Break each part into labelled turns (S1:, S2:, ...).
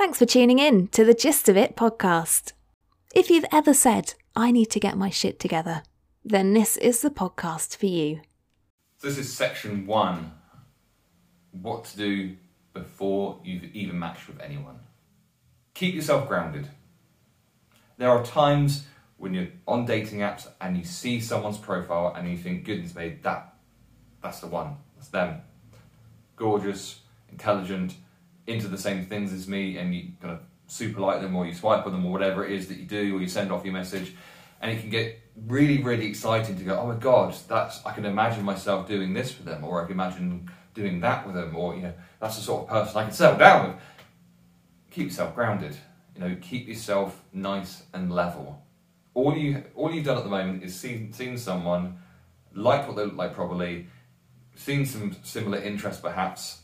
S1: Thanks for tuning in to the Gist of It podcast. If you've ever said, I need to get my shit together, then this is the podcast for you.
S2: This is section one what to do before you've even matched with anyone. Keep yourself grounded. There are times when you're on dating apps and you see someone's profile and you think, goodness me, that, that's the one, that's them. Gorgeous, intelligent, into the same things as me, and you kind of super like them or you swipe on them or whatever it is that you do, or you send off your message, and it can get really, really exciting to go, oh my god, that's I can imagine myself doing this with them, or I can imagine doing that with them, or you know, that's the sort of person I can settle down with. Keep yourself grounded. You know, keep yourself nice and level. All you all you've done at the moment is seen seen someone, liked what they look like probably, seen some similar interests perhaps,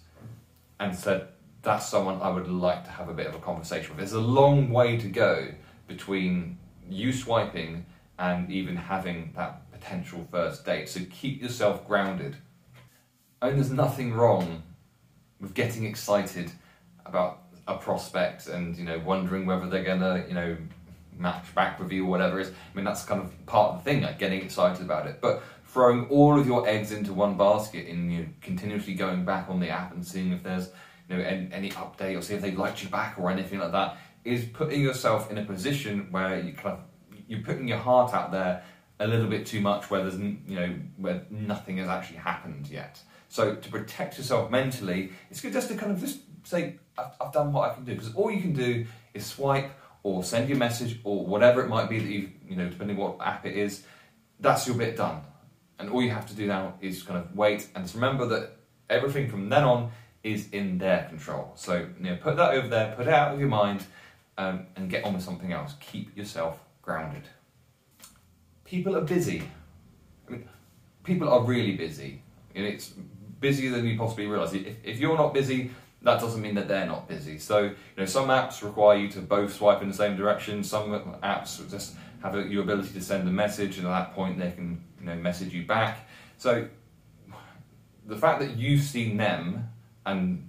S2: and said, that's someone I would like to have a bit of a conversation with. There's a long way to go between you swiping and even having that potential first date. So keep yourself grounded. And there's nothing wrong with getting excited about a prospect and you know wondering whether they're gonna you know match back with you or whatever it is. I mean that's kind of part of the thing, like getting excited about it. But throwing all of your eggs into one basket and you know, continuously going back on the app and seeing if there's you know, any, any update or see if they liked you back or anything like that, is putting yourself in a position where you kind of you're putting your heart out there a little bit too much, where there's you know where nothing has actually happened yet. So to protect yourself mentally, it's good just to kind of just say, I've, I've done what I can do, because all you can do is swipe or send your message or whatever it might be that you you know depending what app it is. That's your bit done, and all you have to do now is kind of wait and just remember that everything from then on is in their control. So you know, put that over there, put it out of your mind, um, and get on with something else. Keep yourself grounded. People are busy. I mean, people are really busy. And it's busier than you possibly realise. If, if you're not busy, that doesn't mean that they're not busy. So, you know, some apps require you to both swipe in the same direction. Some apps just have a, your ability to send a message, and at that point, they can, you know, message you back. So, the fact that you've seen them and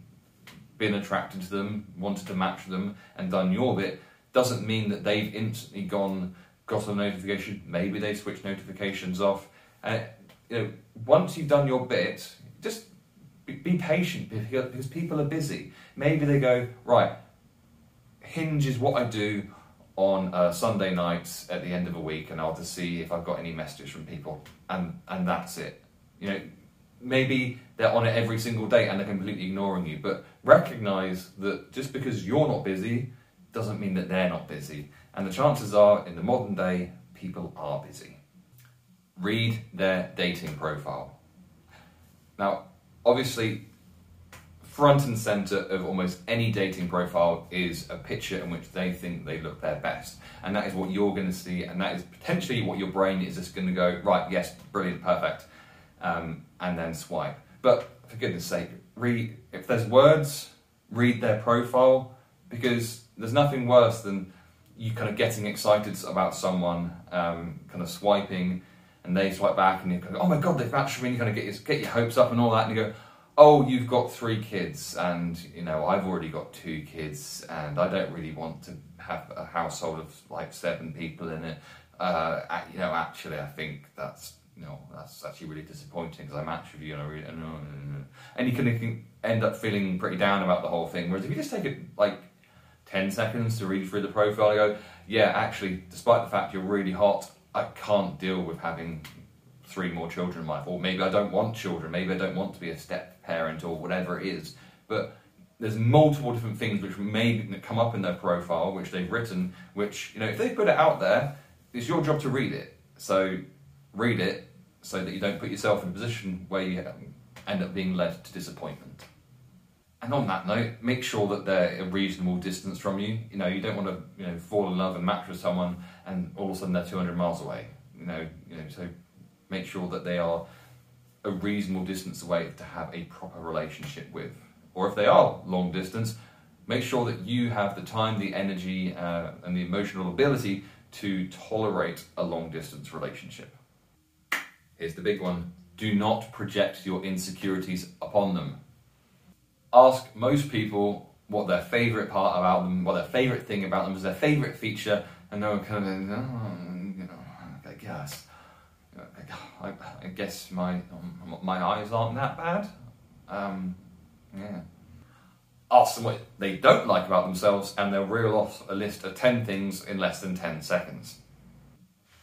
S2: been attracted to them, wanted to match them, and done your bit, doesn't mean that they've instantly gone, got a notification. Maybe they switch notifications off. Uh, you know, once you've done your bit, just be, patient because people are busy. Maybe they go right. Hinge is what I do on uh, Sunday nights at the end of a week, and I'll just see if I've got any messages from people, and and that's it. You know, maybe they're on it every single day and they're completely ignoring you. But recognize that just because you're not busy doesn't mean that they're not busy. And the chances are, in the modern day, people are busy. Read their dating profile. Now, obviously, front and center of almost any dating profile is a picture in which they think they look their best. And that is what you're going to see, and that is potentially what your brain is just going to go, right, yes, brilliant, perfect um, and then swipe. But for goodness sake, read if there's words, read their profile because there's nothing worse than you kind of getting excited about someone, um, kind of swiping, and they swipe back, and you kind of, oh my god, they've matched me. And you kind of get your, get your hopes up and all that, and you go, oh, you've got three kids, and you know I've already got two kids, and I don't really want to have a household of like seven people in it. Uh, you know, actually, I think that's no, that's actually really disappointing because I matched with you and I really, no, no, and you can end up feeling pretty down about the whole thing. Whereas if you just take it like 10 seconds to read through the profile, you go, yeah, actually, despite the fact you're really hot, I can't deal with having three more children in my life. Or maybe I don't want children, maybe I don't want to be a step parent or whatever it is. But there's multiple different things which may come up in their profile, which they've written, which, you know, if they put it out there, it's your job to read it. So read it so that you don't put yourself in a position where you end up being led to disappointment. And on that note, make sure that they're a reasonable distance from you. You know, you don't want to, you know, fall in love and match with someone and all of a sudden they're 200 miles away. You know, you know, so make sure that they are a reasonable distance away to have a proper relationship with. Or if they are long distance, make sure that you have the time, the energy, uh, and the emotional ability to tolerate a long distance relationship. Here's the big one do not project your insecurities upon them. Ask most people what their favourite part about them, what their favourite thing about them is, their favourite feature, and they're kind of, oh, you know, I guess, I, guess my my eyes aren't that bad. Um, yeah. Ask them what they don't like about themselves, and they'll reel off a list of ten things in less than ten seconds.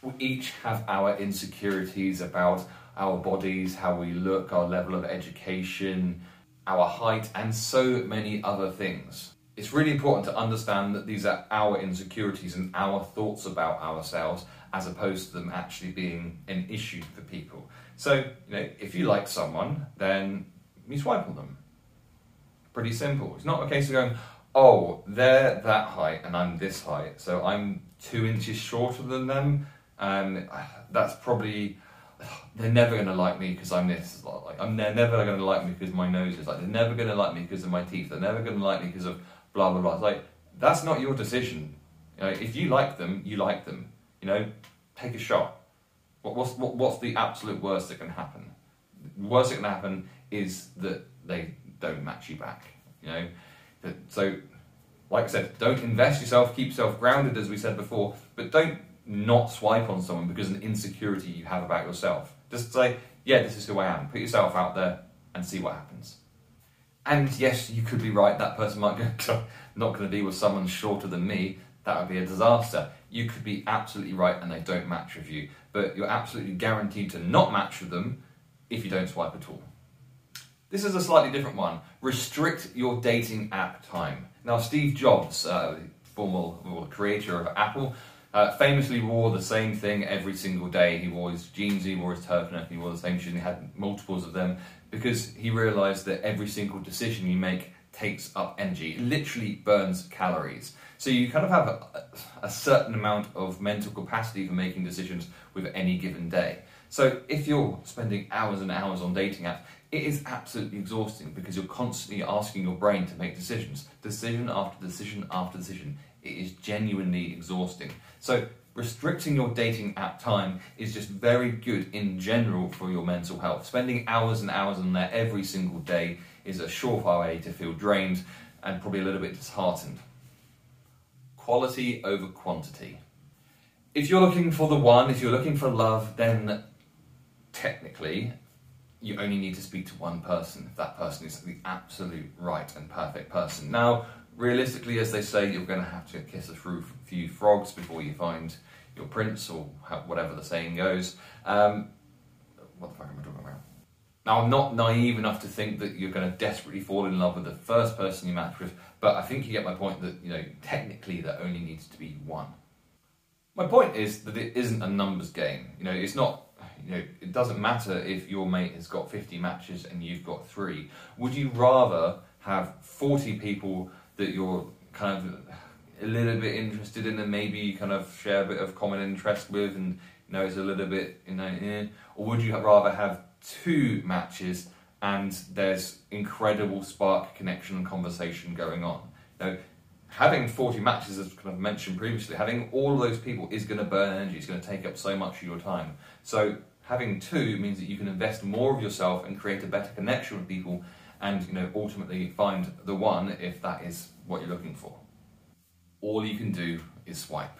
S2: We each have our insecurities about our bodies, how we look, our level of education, our height, and so many other things. It's really important to understand that these are our insecurities and our thoughts about ourselves as opposed to them actually being an issue for people. So, you know, if you like someone, then you swipe on them. Pretty simple. It's not a case of going, oh, they're that height and I'm this height, so I'm two inches shorter than them. And uh, that's probably they're never going to like me because I'm this. Like, I'm, they're never going to like me because my nose is like. They're never going to like me because of my teeth. They're never to like me because of blah blah blah. Like that's not your decision. You know, if you like them, you like them. You know, take a shot. What, what's what, what's the absolute worst that can happen? The worst that can happen is that they don't match you back. You know, so like I said, don't invest yourself. Keep yourself grounded, as we said before, but don't not swipe on someone because of an insecurity you have about yourself. Just say, yeah, this is who I am. Put yourself out there and see what happens. And yes, you could be right. That person might go, not going to be with someone shorter than me. That would be a disaster. You could be absolutely right and they don't match with you. But you're absolutely guaranteed to not match with them if you don't swipe at all. This is a slightly different one. Restrict your dating app time. Now, Steve Jobs, uh, former creator of Apple, uh, famously wore the same thing every single day. He wore his jeans, he wore his turtleneck, he wore the same shoes, he had multiples of them because he realized that every single decision you make takes up energy. It literally burns calories. So you kind of have a, a, certain amount of mental capacity for making decisions with any given day. So if you're spending hours and hours on dating apps, it is absolutely exhausting because you're constantly asking your brain to make decisions, decision after decision after decision. It is genuinely exhausting. So restricting your dating app time is just very good in general for your mental health. Spending hours and hours on there every single day is a surefire way to feel drained and probably a little bit disheartened. Quality over quantity. If you're looking for the one, if you're looking for love, then technically you only need to speak to one person if that person is the absolute right and perfect person. Now, realistically, as they say, you're going to have to kiss a few frogs before you find your prince, or whatever the saying goes. Um, what the fuck am I talking about? Now, I'm not naive enough to think that you're going to desperately fall in love with the first person you match with, but I think you get my point that, you know, technically there only needs to be one. My point is that it isn't a numbers game. You know, it's not you know, it doesn't matter if your mate has got 50 matches and you've got three. Would you rather have 40 people that you're kind of a little bit interested in and maybe you kind of share a bit of common interest with and you know it's a little bit you know eh? or would you rather have two matches and there's incredible spark connection and conversation going on you know having 40 matches as kind of mentioned previously having all of those people is going to burn energy it's going to take up so much of your time so having two means that you can invest more of yourself and create a better connection with people and you know ultimately find the one if that is what you're looking for. All you can do is swipe.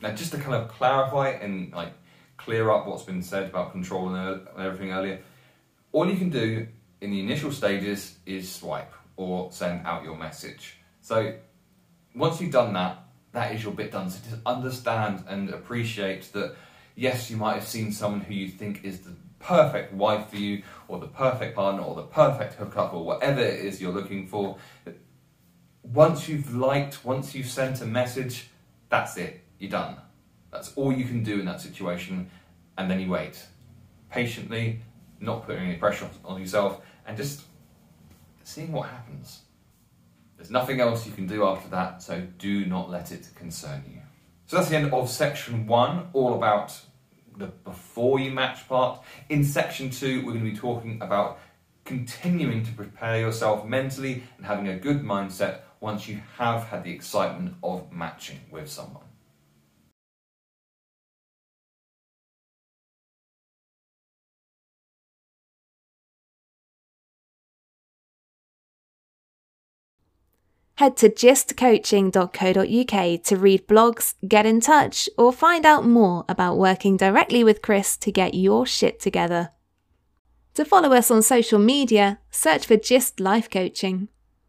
S2: Now, just to kind of clarify and like clear up what's been said about control and everything earlier, all you can do in the initial stages is swipe or send out your message. So once you've done that, that is your bit done. So just understand and appreciate that yes, you might have seen someone who you think is the perfect wife for you, or the perfect partner, or the perfect hookup, or whatever it is you're looking for. Once you've liked, once you've sent a message, that's it. You're done. That's all you can do in that situation, and then you wait patiently, not putting any pressure on yourself, and just seeing what happens. There's nothing else you can do after that, so do not let it concern you. So that's the end of section one, all about the before you match part. In section two, we're going to be talking about continuing to prepare yourself mentally and having a good mindset once you have had the excitement of matching with someone.
S1: Head to gistcoaching.co.uk to read blogs, get in touch, or find out more about working directly with Chris to get your shit together. To follow us on social media, search for Gist Life Coaching.